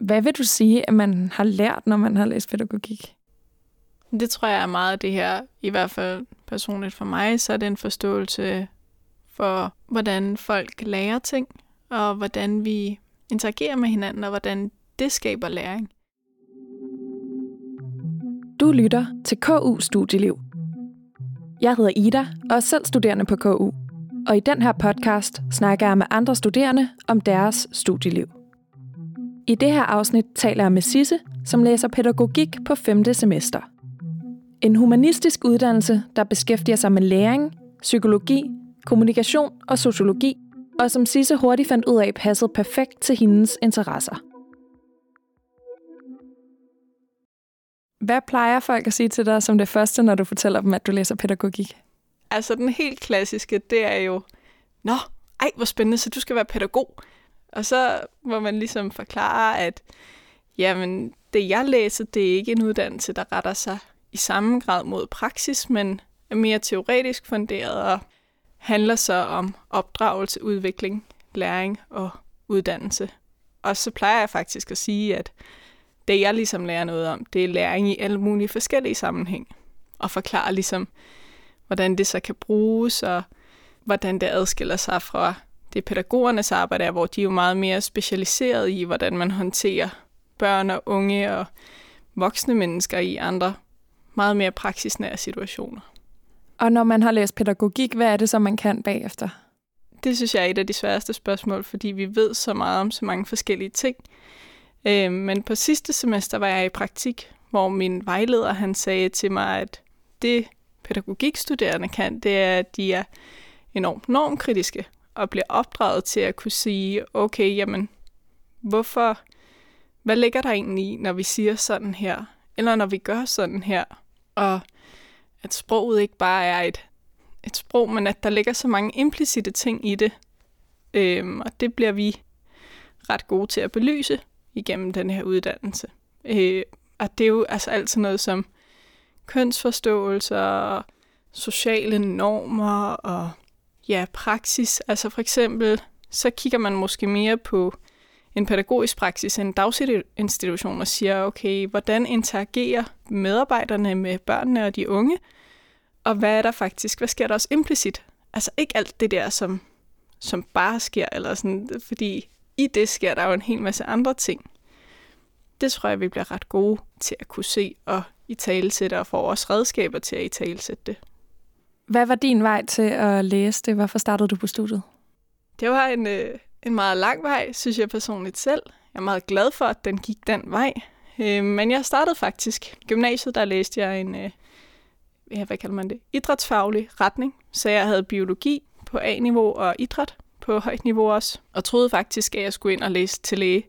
Hvad vil du sige, at man har lært, når man har læst pædagogik? Det tror jeg er meget det her, i hvert fald personligt for mig, så er det en forståelse for, hvordan folk lærer ting, og hvordan vi interagerer med hinanden, og hvordan det skaber læring. Du lytter til KU Studieliv. Jeg hedder Ida og er selv studerende på KU. Og i den her podcast snakker jeg med andre studerende om deres studieliv. I det her afsnit taler jeg med Sisse, som læser pædagogik på 5. semester. En humanistisk uddannelse, der beskæftiger sig med læring, psykologi, kommunikation og sociologi, og som Sisse hurtigt fandt ud af passede perfekt til hendes interesser. Hvad plejer folk at sige til dig som det første, når du fortæller dem, at du læser pædagogik? Altså den helt klassiske, det er jo, Nå, ej hvor spændende, så du skal være pædagog. Og så må man ligesom forklare, at jamen, det jeg læser, det er ikke en uddannelse, der retter sig i samme grad mod praksis, men er mere teoretisk funderet og handler så om opdragelse, udvikling, læring og uddannelse. Og så plejer jeg faktisk at sige, at det jeg ligesom lærer noget om, det er læring i alle mulige forskellige sammenhæng. Og forklare ligesom, hvordan det så kan bruges, og hvordan det adskiller sig fra det pædagogernes arbejde er, hvor de er jo meget mere specialiseret i, hvordan man håndterer børn og unge og voksne mennesker i andre meget mere praksisnære situationer. Og når man har læst pædagogik, hvad er det så, man kan bagefter? Det synes jeg er et af de sværeste spørgsmål, fordi vi ved så meget om så mange forskellige ting. Øh, men på sidste semester var jeg i praktik, hvor min vejleder han sagde til mig, at det pædagogikstuderende kan, det er, at de er enormt normkritiske og bliver opdraget til at kunne sige, okay, jamen, hvorfor, hvad ligger der egentlig i, når vi siger sådan her, eller når vi gør sådan her, og at sproget ikke bare er et, et sprog, men at der ligger så mange implicite ting i det, øhm, og det bliver vi ret gode til at belyse igennem den her uddannelse. Øh, og det er jo altså altid noget som kønsforståelse og sociale normer og ja, praksis. Altså for eksempel, så kigger man måske mere på en pædagogisk praksis en daginstitution og siger, okay, hvordan interagerer medarbejderne med børnene og de unge, og hvad er der faktisk, hvad sker der også implicit? Altså ikke alt det der, som, som bare sker, eller sådan, fordi i det sker der jo en hel masse andre ting. Det tror jeg, vi bliver ret gode til at kunne se og i talesætte og få også redskaber til at i talesætte det. Hvad var din vej til at læse det? Hvorfor startede du på studiet? Det var en, øh, en meget lang vej, synes jeg personligt selv. Jeg er meget glad for, at den gik den vej. Øh, men jeg startede faktisk. Gymnasiet, der læste jeg en, øh, hvad kalder man det, idrætsfaglig retning. Så jeg havde biologi på A-niveau og idræt på højt niveau også. Og troede faktisk, at jeg skulle ind og læse til læge.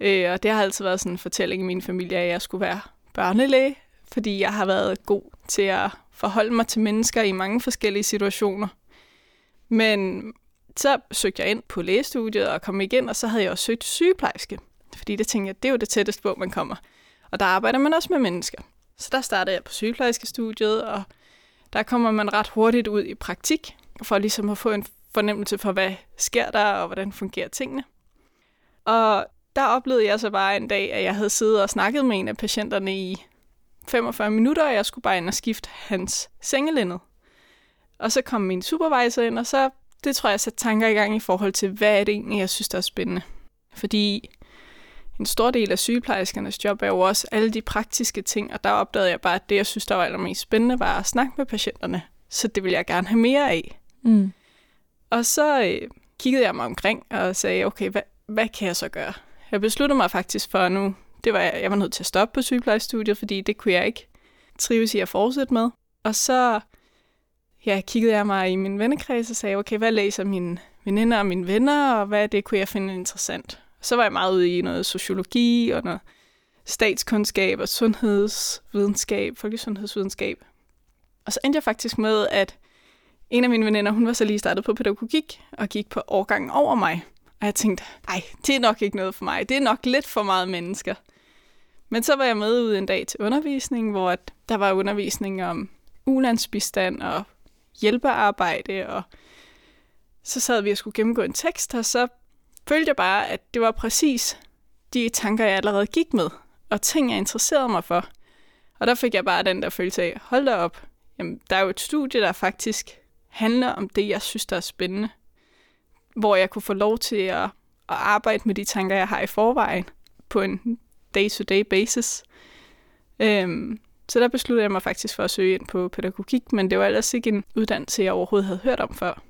Øh, og det har altid været sådan en fortælling i min familie, at jeg skulle være børnelæge, fordi jeg har været god til at forholde mig til mennesker i mange forskellige situationer. Men så søgte jeg ind på lægestudiet og kom igen, og så havde jeg også søgt sygeplejerske. Fordi det tænkte jeg, det er jo det tætteste hvor man kommer. Og der arbejder man også med mennesker. Så der startede jeg på sygeplejerskestudiet, og der kommer man ret hurtigt ud i praktik, for ligesom at få en fornemmelse for, hvad sker der, og hvordan fungerer tingene. Og der oplevede jeg så bare en dag, at jeg havde siddet og snakket med en af patienterne i 45 minutter, og jeg skulle bare ind og skifte hans sengelindet. Og så kom min supervisor ind, og så, det tror jeg, satte tanker i gang i forhold til, hvad er det egentlig, jeg synes, der er spændende. Fordi en stor del af sygeplejerskernes job er jo også alle de praktiske ting, og der opdagede jeg bare, at det, jeg synes, der var allermest spændende, var at snakke med patienterne. Så det vil jeg gerne have mere af. Mm. Og så øh, kiggede jeg mig omkring og sagde, okay, hvad, hvad kan jeg så gøre? Jeg besluttede mig faktisk for nu, det var, jeg var nødt til at stoppe på sygeplejestudiet, fordi det kunne jeg ikke trives i at fortsætte med. Og så ja, kiggede jeg mig i min vennekreds og sagde, okay, hvad læser mine veninder og mine venner, og hvad det kunne jeg finde interessant. Så var jeg meget ude i noget sociologi og noget statskundskab og sundhedsvidenskab, folkesundhedsvidenskab. Og så endte jeg faktisk med, at en af mine veninder, hun var så lige startet på pædagogik og gik på årgangen over mig. Og jeg tænkte, nej, det er nok ikke noget for mig. Det er nok lidt for meget mennesker. Men så var jeg med ud en dag til undervisning, hvor der var undervisning om ulandsbistand og hjælpearbejde, og så sad vi og skulle gennemgå en tekst, og så følte jeg bare, at det var præcis de tanker, jeg allerede gik med, og ting, jeg interesserede mig for. Og der fik jeg bare den der følelse af, hold da op, jamen, der er jo et studie, der faktisk handler om det, jeg synes, der er spændende. Hvor jeg kunne få lov til at, at arbejde med de tanker, jeg har i forvejen, på en day-to-day basis. Øhm, så der besluttede jeg mig faktisk for at søge ind på pædagogik, men det var ellers ikke en uddannelse, jeg overhovedet havde hørt om før.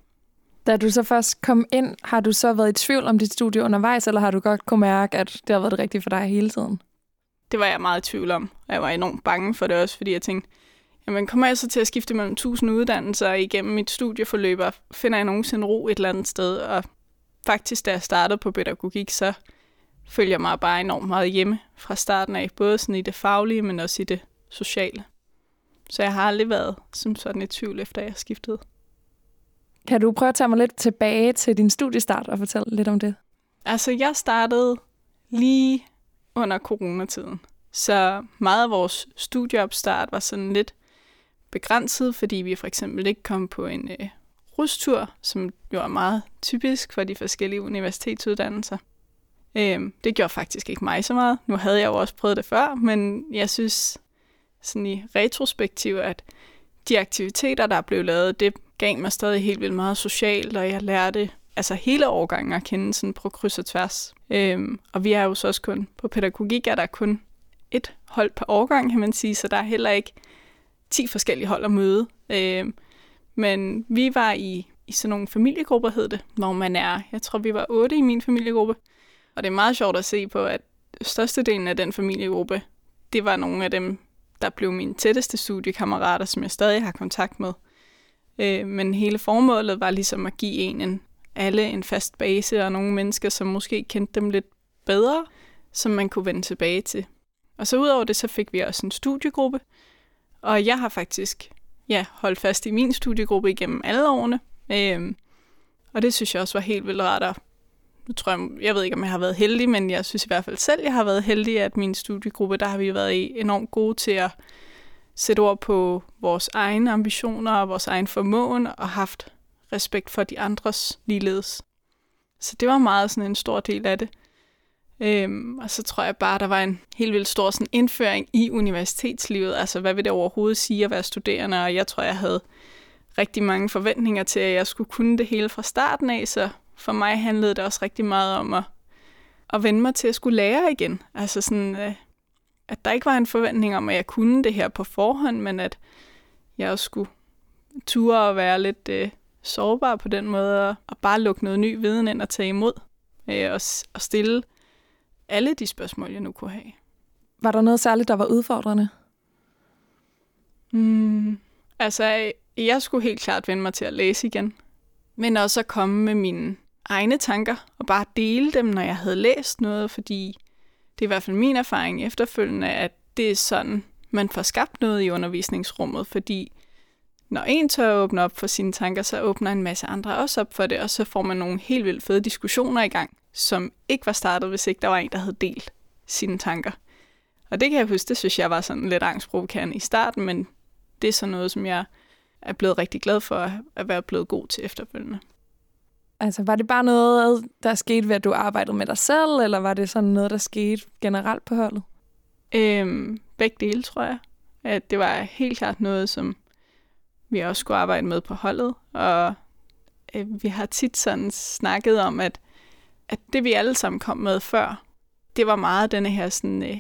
Da du så først kom ind, har du så været i tvivl om dit studie undervejs, eller har du godt kunne mærke, at det har været det rigtige for dig hele tiden? Det var jeg meget i tvivl om, og jeg var enormt bange for det også, fordi jeg tænkte, jamen kommer jeg så til at skifte mellem tusind uddannelser igennem mit studieforløb, og finder jeg nogensinde ro et eller andet sted? Og faktisk, da jeg startede på pædagogik, så følger jeg mig bare enormt meget hjemme fra starten af, både sådan i det faglige, men også i det sociale. Så jeg har aldrig været som sådan i tvivl, efter jeg skiftede. Kan du prøve at tage mig lidt tilbage til din studiestart og fortælle lidt om det? Altså, jeg startede lige under coronatiden. Så meget af vores studieopstart var sådan lidt begrænset, fordi vi for eksempel ikke kom på en øh, rustur, som jo er meget typisk for de forskellige universitetsuddannelser. Øh, det gjorde faktisk ikke mig så meget. Nu havde jeg jo også prøvet det før, men jeg synes sådan i retrospektiv, at de aktiviteter, der blev lavet, det gav mig stadig helt vildt meget socialt, og jeg lærte altså hele årgangen at kende sådan på kryds og tværs. Øhm, og vi er jo så også kun, på pædagogik er der kun et hold per årgang, kan man sige, så der er heller ikke 10 forskellige hold at møde. Øh, men vi var i, i sådan nogle familiegrupper, hed det, når man er, jeg tror vi var otte i min familiegruppe, og det er meget sjovt at se på, at størstedelen af den familiegruppe, det var nogle af dem, der blev mine tætteste studiekammerater, som jeg stadig har kontakt med. Øh, men hele formålet var ligesom at give en, en alle en fast base og nogle mennesker, som måske kendte dem lidt bedre, som man kunne vende tilbage til. Og så udover det, så fik vi også en studiegruppe, og jeg har faktisk ja, holdt fast i min studiegruppe igennem alle årene. Øhm, og det synes jeg også var helt vildt rart at nu tror jeg, jeg ved ikke, om jeg har været heldig, men jeg synes i hvert fald selv, jeg har været heldig, at min studiegruppe, der har vi været enormt gode til at sætte ord på vores egne ambitioner og vores egen formåen og haft respekt for de andres ligeledes. Så det var meget sådan en stor del af det. Øhm, og så tror jeg bare, der var en helt vildt stor sådan indføring i universitetslivet. Altså, hvad vil det overhovedet sige at være studerende? Og jeg tror, jeg havde rigtig mange forventninger til, at jeg skulle kunne det hele fra starten af, så for mig handlede det også rigtig meget om at, at vende mig til at skulle lære igen. Altså sådan, øh, at der ikke var en forventning om, at jeg kunne det her på forhånd, men at jeg også skulle ture og være lidt øh, sårbar på den måde, og, og bare lukke noget ny viden ind og tage imod, øh, og, og stille alle de spørgsmål, jeg nu kunne have. Var der noget særligt, der var udfordrende? Mm, altså, jeg skulle helt klart vende mig til at læse igen, men også at komme med mine egne tanker og bare dele dem, når jeg havde læst noget, fordi det er i hvert fald min erfaring efterfølgende, at det er sådan, man får skabt noget i undervisningsrummet, fordi når en tør åbne op for sine tanker, så åbner en masse andre også op for det, og så får man nogle helt vildt fede diskussioner i gang, som ikke var startet, hvis ikke der var en, der havde delt sine tanker. Og det kan jeg huske, det synes jeg var sådan lidt angstprovokerende i starten, men det er sådan noget, som jeg er blevet rigtig glad for at være blevet god til efterfølgende. Altså, var det bare noget, der skete ved, at du arbejdede med dig selv, eller var det sådan noget, der skete generelt på holdet? Øhm, begge dele, tror jeg. At det var helt klart noget, som vi også skulle arbejde med på holdet. Og øh, vi har tit sådan snakket om, at, at det vi alle sammen kom med før, det var meget denne her sådan, øh,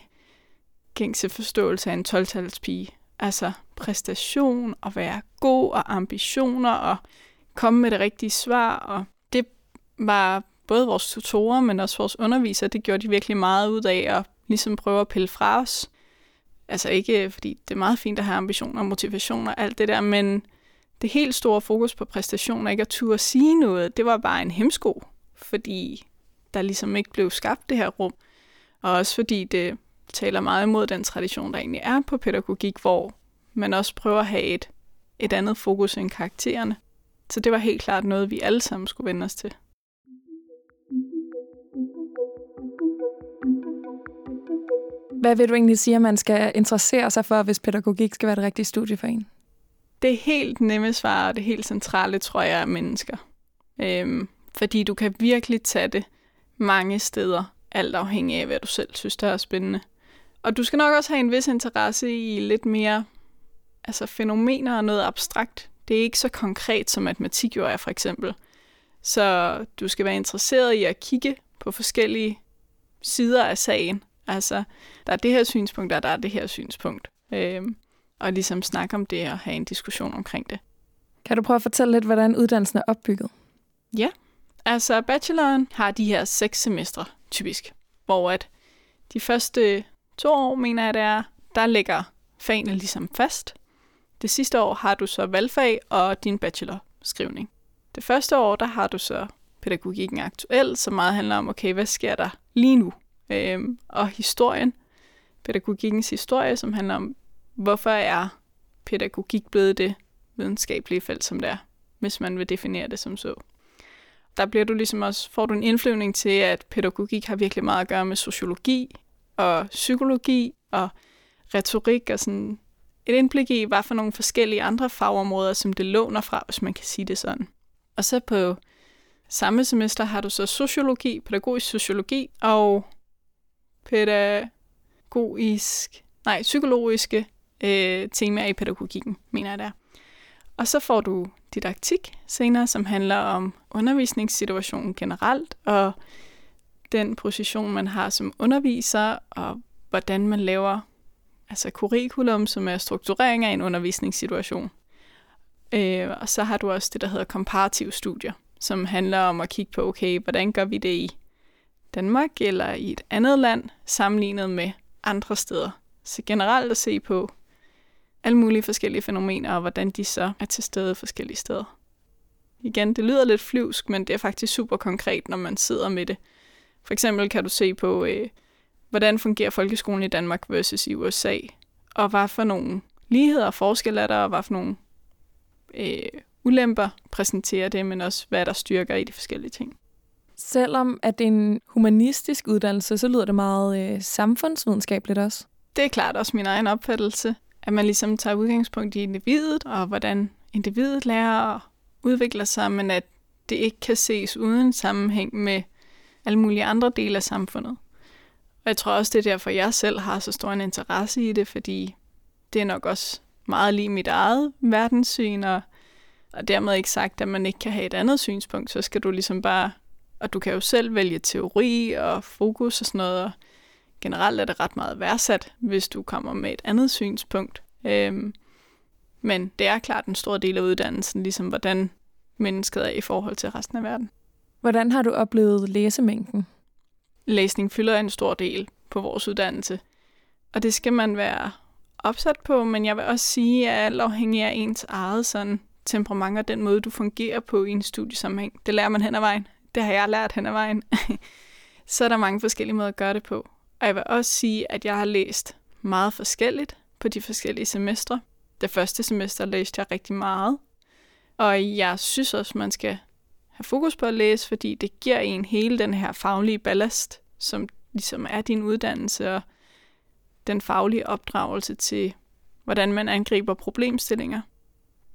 gængse forståelse af en 12-talspige. Altså præstation, og være god, og ambitioner, og komme med det rigtige svar, og det var både vores tutorer, men også vores undervisere, det gjorde de virkelig meget ud af at ligesom prøve at pille fra os. Altså ikke, øh, fordi det er meget fint at have ambitioner og motivation og alt det der, men det helt store fokus på præstation og ikke at turde sige noget, det var bare en hemsko, fordi der ligesom ikke blev skabt det her rum. Og også fordi det taler meget imod den tradition, der egentlig er på pædagogik, hvor man også prøver at have et, et andet fokus end karaktererne. Så det var helt klart noget, vi alle sammen skulle vende os til. Hvad vil du egentlig sige, at man skal interessere sig for, hvis pædagogik skal være det rigtige studie for en? Det helt nemme svar og det helt centrale, tror jeg, er mennesker. Øhm, fordi du kan virkelig tage det mange steder alt afhængig af, hvad du selv synes, der er spændende. Og du skal nok også have en vis interesse i lidt mere altså fænomener og noget abstrakt. Det er ikke så konkret, som matematik jo er, for eksempel. Så du skal være interesseret i at kigge på forskellige sider af sagen. Altså, der er det her synspunkt, og der er det her synspunkt. Øhm, og ligesom snakke om det og have en diskussion omkring det. Kan du prøve at fortælle lidt, hvordan uddannelsen er opbygget? Ja, altså bacheloren har de her seks semestre, typisk. Hvor at de første to år, mener jeg det er, der ligger fagene ligesom fast. Det sidste år har du så valgfag og din bachelorskrivning. Det første år, der har du så pædagogikken aktuel, som meget handler om, okay, hvad sker der lige nu? Øhm, og historien, pædagogikkens historie, som handler om, hvorfor er pædagogik blevet det videnskabelige felt, som det er, hvis man vil definere det som så. Der bliver du ligesom også, får du en indflyvning til, at pædagogik har virkelig meget at gøre med sociologi og psykologi og retorik og sådan et indblik i, hvad for nogle forskellige andre fagområder, som det låner fra, hvis man kan sige det sådan. Og så på samme semester har du så sociologi, pædagogisk sociologi og pædagogisk, nej, psykologiske øh, temaer i pædagogikken, mener jeg der. Og så får du didaktik senere, som handler om undervisningssituationen generelt, og den position, man har som underviser, og hvordan man laver altså curriculum, som er strukturering af en undervisningssituation. Øh, og så har du også det, der hedder komparative studier, som handler om at kigge på, okay, hvordan gør vi det i Danmark eller i et andet land, sammenlignet med andre steder. Så generelt at se på alle mulige forskellige fænomener, og hvordan de så er til stede forskellige steder. Igen, det lyder lidt flyvsk, men det er faktisk super konkret, når man sidder med det. For eksempel kan du se på, øh, hvordan fungerer folkeskolen i Danmark versus i USA, og hvad for nogle ligheder og forskelle er der, og hvad for nogle øh, ulemper præsenterer det, men også hvad der styrker i de forskellige ting. Selvom at det er en humanistisk uddannelse, så lyder det meget øh, samfundsvidenskabeligt også. Det er klart også min egen opfattelse, at man ligesom tager udgangspunkt i individet, og hvordan individet lærer og udvikler sig, men at det ikke kan ses uden sammenhæng med alle mulige andre dele af samfundet. Og jeg tror også, det er derfor, jeg selv har så stor en interesse i det, fordi det er nok også meget lige mit eget verdenssyn, og, og dermed ikke sagt, at man ikke kan have et andet synspunkt, så skal du ligesom bare, og du kan jo selv vælge teori og fokus og sådan noget, og generelt er det ret meget værdsat, hvis du kommer med et andet synspunkt. Øhm, men det er klart en stor del af uddannelsen, ligesom hvordan mennesket er i forhold til resten af verden. Hvordan har du oplevet læsemængden? Læsning fylder en stor del på vores uddannelse, og det skal man være opsat på, men jeg vil også sige, at alt afhængig af ens eget sådan, temperament og den måde, du fungerer på i en studiesammenhæng. Det lærer man hen ad vejen. Det har jeg lært hen ad vejen. så er der mange forskellige måder at gøre det på. Og jeg vil også sige, at jeg har læst meget forskelligt på de forskellige semestre. Det første semester læste jeg rigtig meget. Og jeg synes også, man skal have fokus på at læse, fordi det giver en hele den her faglige ballast, som ligesom er din uddannelse, og den faglige opdragelse til, hvordan man angriber problemstillinger.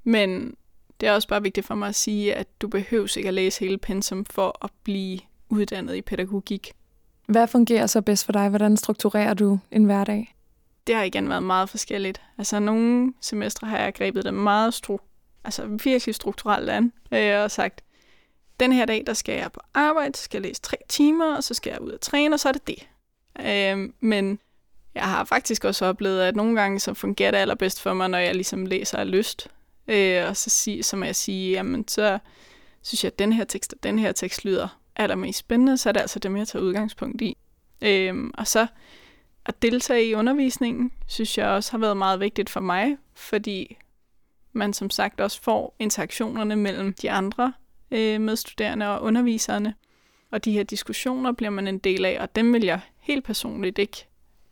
Men det er også bare vigtigt for mig at sige, at du behøver ikke at læse hele pensum for at blive uddannet i pædagogik. Hvad fungerer så bedst for dig? Hvordan strukturerer du en hverdag? Det har igen været meget forskelligt. Altså nogle semestre har jeg grebet det meget stru- altså virkelig strukturelt an, øh, og sagt, den her dag, der skal jeg på arbejde, skal jeg læse tre timer, og så skal jeg ud og træne, og så er det det. Øh, men jeg har faktisk også oplevet, at nogle gange så fungerer det allerbedst for mig, når jeg ligesom læser af lyst. Øh, og så, sig, så må jeg sige, jamen så synes jeg, at den her tekst og den her tekst lyder allermest spændende, så er det altså dem, jeg tager udgangspunkt i. Øhm, og så at deltage i undervisningen, synes jeg også har været meget vigtigt for mig, fordi man som sagt også får interaktionerne mellem de andre øh, medstuderende og underviserne. Og de her diskussioner bliver man en del af, og dem vil jeg helt personligt ikke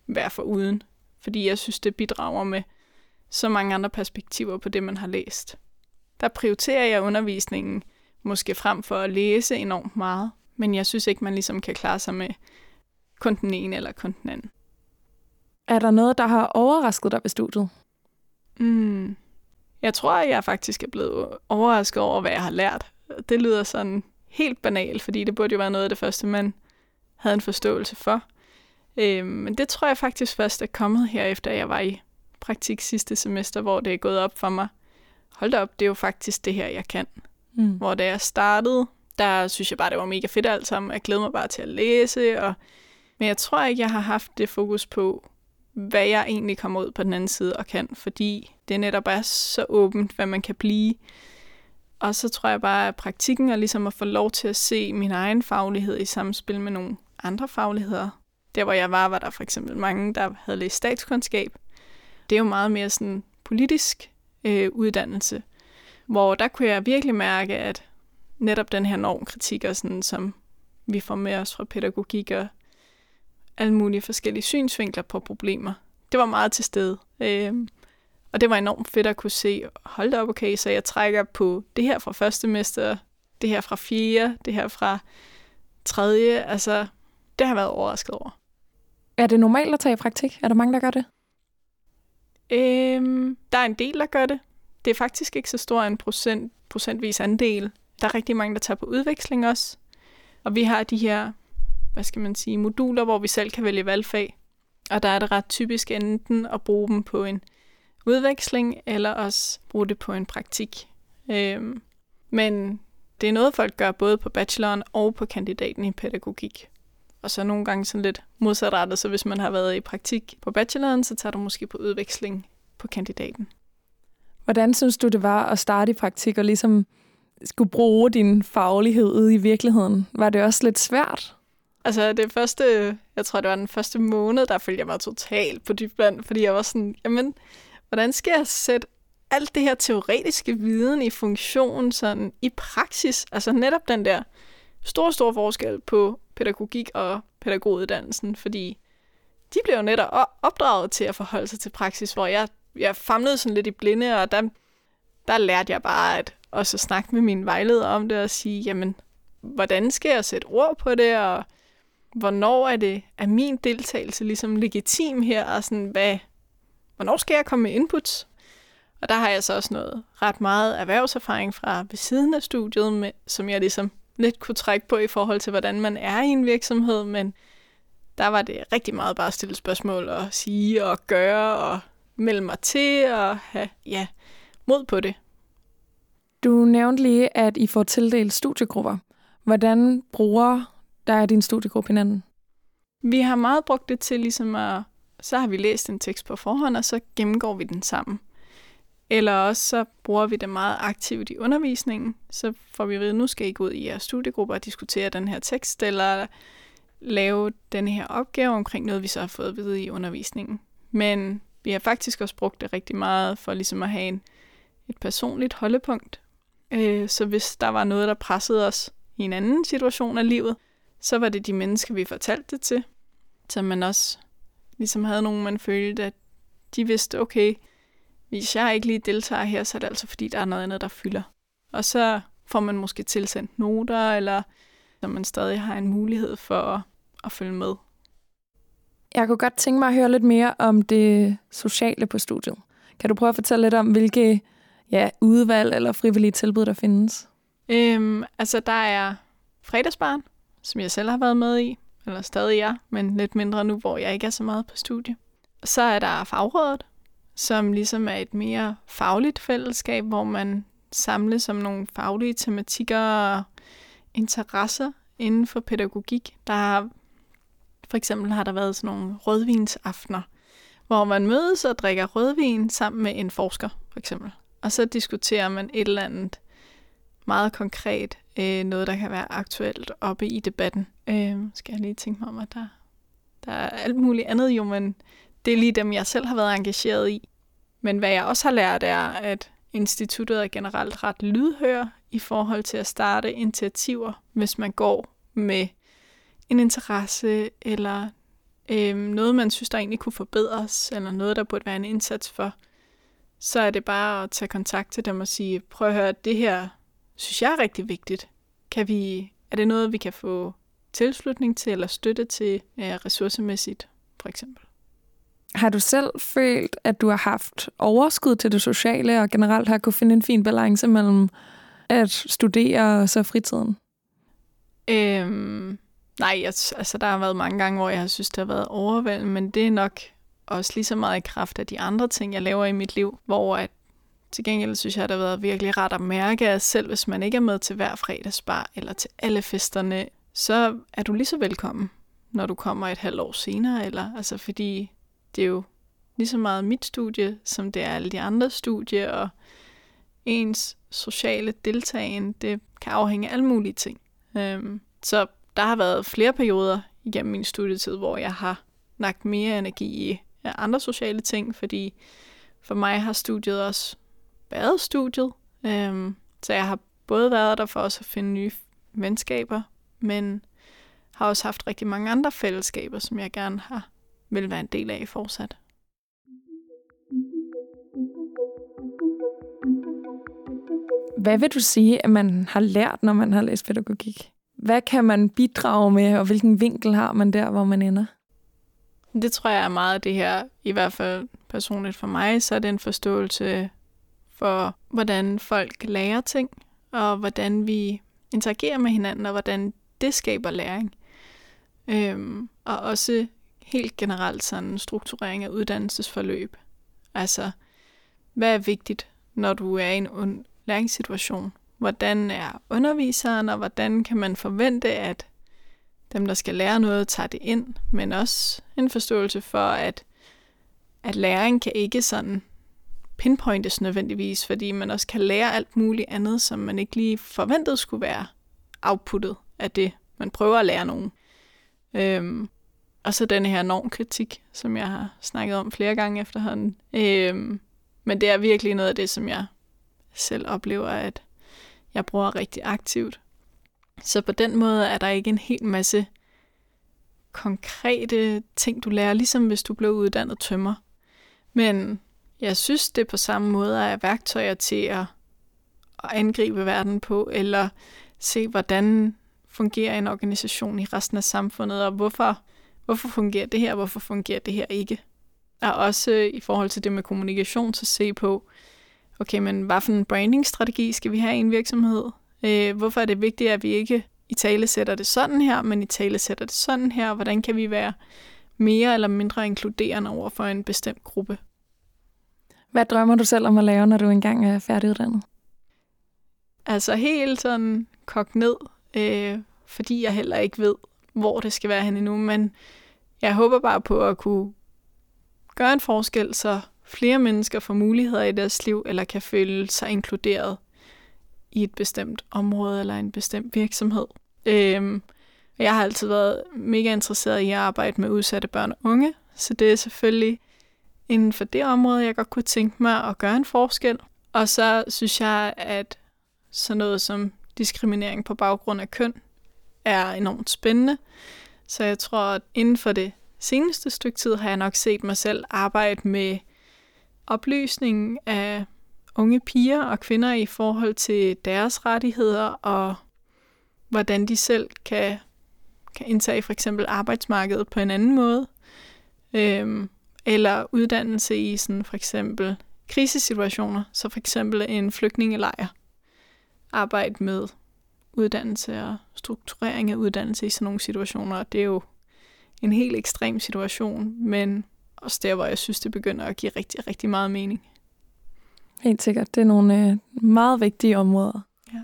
være for uden, fordi jeg synes, det bidrager med så mange andre perspektiver på det, man har læst. Der prioriterer jeg undervisningen måske frem for at læse enormt meget, men jeg synes ikke, man ligesom kan klare sig med kun den ene eller kun den anden. Er der noget, der har overrasket dig ved studiet? Mm. Jeg tror, at jeg faktisk er blevet overrasket over, hvad jeg har lært. Det lyder sådan helt banalt, fordi det burde jo være noget af det første, man havde en forståelse for. Øh, men det tror jeg faktisk først er kommet her, efter jeg var i praktik sidste semester, hvor det er gået op for mig. Hold da op, det er jo faktisk det her, jeg kan. Mm. Hvor da jeg startede, der synes jeg bare, det var mega fedt alt sammen. Jeg glæder mig bare til at læse. Og... Men jeg tror ikke, jeg har haft det fokus på, hvad jeg egentlig kommer ud på den anden side og kan, fordi det netop er så åbent, hvad man kan blive. Og så tror jeg bare, at praktikken er ligesom at få lov til at se min egen faglighed i samspil med nogle andre fagligheder. Der hvor jeg var, var der for eksempel mange, der havde læst statskundskab. Det er jo meget mere sådan politisk øh, uddannelse, hvor der kunne jeg virkelig mærke, at netop den her normkritik, og sådan, som vi får med os fra pædagogik og alle mulige forskellige synsvinkler på problemer, det var meget til stede. Øh, og det var enormt fedt at kunne se, hold da op, okay, så jeg trækker på det her fra første mester, det her fra fjerde, det her fra tredje. Altså, det har jeg været overrasket over. Er det normalt at tage i praktik? Er der mange, der gør det? Øhm, der er en del, der gør det. Det er faktisk ikke så stor en procent, procentvis andel. Der er rigtig mange, der tager på udveksling også. Og vi har de her, hvad skal man sige, moduler, hvor vi selv kan vælge valgfag. Og der er det ret typisk enten at bruge dem på en udveksling, eller også bruge det på en praktik. Øhm, men det er noget, folk gør både på bacheloren og på kandidaten i pædagogik. Og så nogle gange sådan lidt modsatrettet, så hvis man har været i praktik på bacheloren, så tager du måske på udveksling på kandidaten. Hvordan synes du, det var at starte i praktik og ligesom skulle bruge din faglighed ude i virkeligheden? Var det også lidt svært? Altså det første, jeg tror det var den første måned, der følte jeg mig totalt på dybvand, fordi jeg var sådan, jamen, hvordan skal jeg sætte alt det her teoretiske viden i funktion sådan i praksis? Altså netop den der store, store forskel på pædagogik og pædagoguddannelsen, fordi de blev jo netop opdraget til at forholde sig til praksis, hvor jeg, jeg famlede sådan lidt i blinde, og der, der lærte jeg bare at også snakke med min vejleder om det og sige, jamen, hvordan skal jeg sætte ord på det, og hvornår er det er min deltagelse ligesom legitim her, og sådan, hvad, hvornår skal jeg komme med inputs? Og der har jeg så også noget ret meget erhvervserfaring fra ved siden af studiet, med, som jeg ligesom lidt kunne trække på i forhold til, hvordan man er i en virksomhed, men der var det rigtig meget bare at stille spørgsmål og sige og gøre og melde mig til og have ja, mod på det. Du nævnte lige, at I får tildelt studiegrupper. Hvordan bruger der er din studiegruppe hinanden? Vi har meget brugt det til ligesom at, så har vi læst en tekst på forhånd, og så gennemgår vi den sammen. Eller også så bruger vi det meget aktivt i undervisningen. Så får vi at vide, nu skal I gå ud i jeres studiegruppe og diskutere den her tekst, eller lave den her opgave omkring noget, vi så har fået at vide i undervisningen. Men vi har faktisk også brugt det rigtig meget for ligesom at have en, et personligt holdepunkt. Øh, så hvis der var noget, der pressede os i en anden situation af livet, så var det de mennesker, vi fortalte det til. Så man også ligesom havde nogen, man følte, at de vidste, okay, hvis jeg ikke lige deltager her, så er det altså fordi, der er noget andet, der fylder. Og så får man måske tilsendt noter, eller så man stadig har en mulighed for at, at følge med. Jeg kunne godt tænke mig at høre lidt mere om det sociale på studiet. Kan du prøve at fortælle lidt om, hvilke ja, udvalg eller frivillige tilbud, der findes? Øhm, altså, der er fredagsbarn, som jeg selv har været med i, eller stadig er, men lidt mindre nu, hvor jeg ikke er så meget på studie. Så er der fagrådet, som ligesom er et mere fagligt fællesskab, hvor man samles om nogle faglige tematikker og interesser inden for pædagogik. Der har, for eksempel har der været sådan nogle rødvinsaftener, hvor man mødes og drikker rødvin sammen med en forsker, for eksempel. Og så diskuterer man et eller andet meget konkret, øh, noget der kan være aktuelt oppe i debatten. Øh, skal jeg lige tænke mig om, at der, der er alt muligt andet jo, men det er lige dem, jeg selv har været engageret i. Men hvad jeg også har lært er, at instituttet er generelt ret lydhør i forhold til at starte initiativer, hvis man går med en interesse eller øh, noget, man synes, der egentlig kunne forbedres, eller noget, der burde være en indsats for, så er det bare at tage kontakt til dem og sige, prøv at høre, det her synes jeg er rigtig vigtigt. Kan vi, er det noget, vi kan få tilslutning til eller støtte til ja, ressourcemæssigt, for eksempel? Har du selv følt, at du har haft overskud til det sociale, og generelt har kunne finde en fin balance mellem at studere og så fritiden? Øhm, Nej, jeg, altså der har været mange gange, hvor jeg har synes, det har været overvældende, men det er nok også lige så meget i kraft af de andre ting, jeg laver i mit liv, hvor at til gengæld synes jeg, det har været virkelig rart at mærke, at selv hvis man ikke er med til hver fredagsbar eller til alle festerne, så er du lige så velkommen, når du kommer et halvt år senere, eller altså fordi det er jo lige så meget mit studie, som det er alle de andre studier, og ens sociale deltagen, det kan afhænge af alle mulige ting. Øhm, så der har været flere perioder igennem min studietid, hvor jeg har lagt mere energi i andre sociale ting, fordi for mig har studiet også været studiet. Øhm, så jeg har både været der for også at finde nye venskaber, men har også haft rigtig mange andre fællesskaber, som jeg gerne har vil være en del af fortsat. Hvad vil du sige, at man har lært, når man har læst pædagogik? Hvad kan man bidrage med, og hvilken vinkel har man der, hvor man ender? Det tror jeg er meget det her, i hvert fald personligt for mig, så er det en forståelse for, hvordan folk lærer ting, og hvordan vi interagerer med hinanden, og hvordan det skaber læring. Øhm, og også helt generelt sådan strukturering af uddannelsesforløb. Altså, hvad er vigtigt, når du er i en læringssituation? Hvordan er underviseren, og hvordan kan man forvente, at dem, der skal lære noget, tager det ind, men også en forståelse for, at, at læring kan ikke sådan pinpointes nødvendigvis, fordi man også kan lære alt muligt andet, som man ikke lige forventede skulle være outputtet af det, man prøver at lære nogen. Øhm, og så den her normkritik, som jeg har snakket om flere gange efterhånden. Øhm, men det er virkelig noget af det, som jeg selv oplever, at jeg bruger rigtig aktivt. Så på den måde er der ikke en hel masse konkrete ting, du lærer, ligesom hvis du blev uddannet tømmer. Men jeg synes, det på samme måde er værktøjer til at, at angribe verden på, eller se, hvordan fungerer en organisation i resten af samfundet, og hvorfor, hvorfor fungerer det her, hvorfor fungerer det her ikke. Og også øh, i forhold til det med kommunikation, så se på, okay, men hvad for en brandingstrategi skal vi have i en virksomhed? Øh, hvorfor er det vigtigt, at vi ikke i tale sætter det sådan her, men i tale sætter det sådan her? Hvordan kan vi være mere eller mindre inkluderende over for en bestemt gruppe? Hvad drømmer du selv om at lave, når du engang er færdiguddannet? Altså helt sådan kogt ned, øh, fordi jeg heller ikke ved, hvor det skal være hen endnu, men jeg håber bare på at kunne gøre en forskel, så flere mennesker får muligheder i deres liv, eller kan føle sig inkluderet i et bestemt område eller en bestemt virksomhed. Øhm, jeg har altid været mega interesseret i at arbejde med udsatte børn og unge, så det er selvfølgelig inden for det område, jeg godt kunne tænke mig at gøre en forskel. Og så synes jeg, at sådan noget som diskriminering på baggrund af køn er enormt spændende. Så jeg tror, at inden for det seneste stykke tid har jeg nok set mig selv arbejde med oplysning af unge piger og kvinder i forhold til deres rettigheder og hvordan de selv kan, kan indtage for eksempel arbejdsmarkedet på en anden måde. Øhm, eller uddannelse i sådan for eksempel krisesituationer, så for eksempel en flygtningelejr. Arbejde med uddannelse og strukturering af uddannelse i sådan nogle situationer. Det er jo en helt ekstrem situation, men også der, hvor jeg synes, det begynder at give rigtig, rigtig meget mening. Helt sikkert. Det er nogle øh, meget vigtige områder. Ja.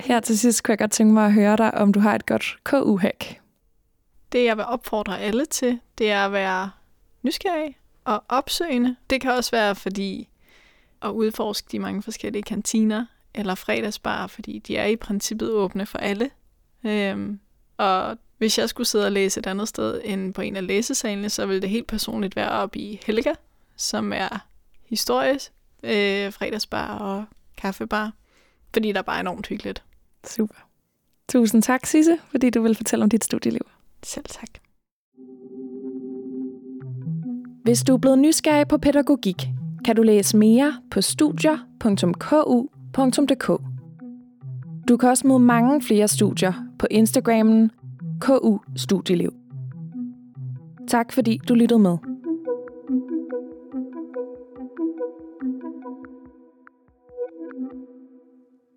Her til sidst kunne jeg godt tænke mig at høre dig, om du har et godt KU-hack. Det, jeg vil opfordre alle til, det er at være nysgerrig og opsøgende. Det kan også være fordi at udforske de mange forskellige kantiner eller fredagsbar, fordi de er i princippet åbne for alle. Øhm, og hvis jeg skulle sidde og læse et andet sted end på en af læsesalene, så ville det helt personligt være op i Helga, som er historisk øh, fredagsbar og kaffebar, fordi der er bare enormt hyggeligt. Super. Tusind tak, Sisse, fordi du vil fortælle om dit studieliv. Selv tak. Hvis du er blevet nysgerrig på pædagogik, kan du læse mere på studier.ku.dk. Du kan også møde mange flere studier på Instagrammen KU Studieliv. Tak fordi du lyttede med.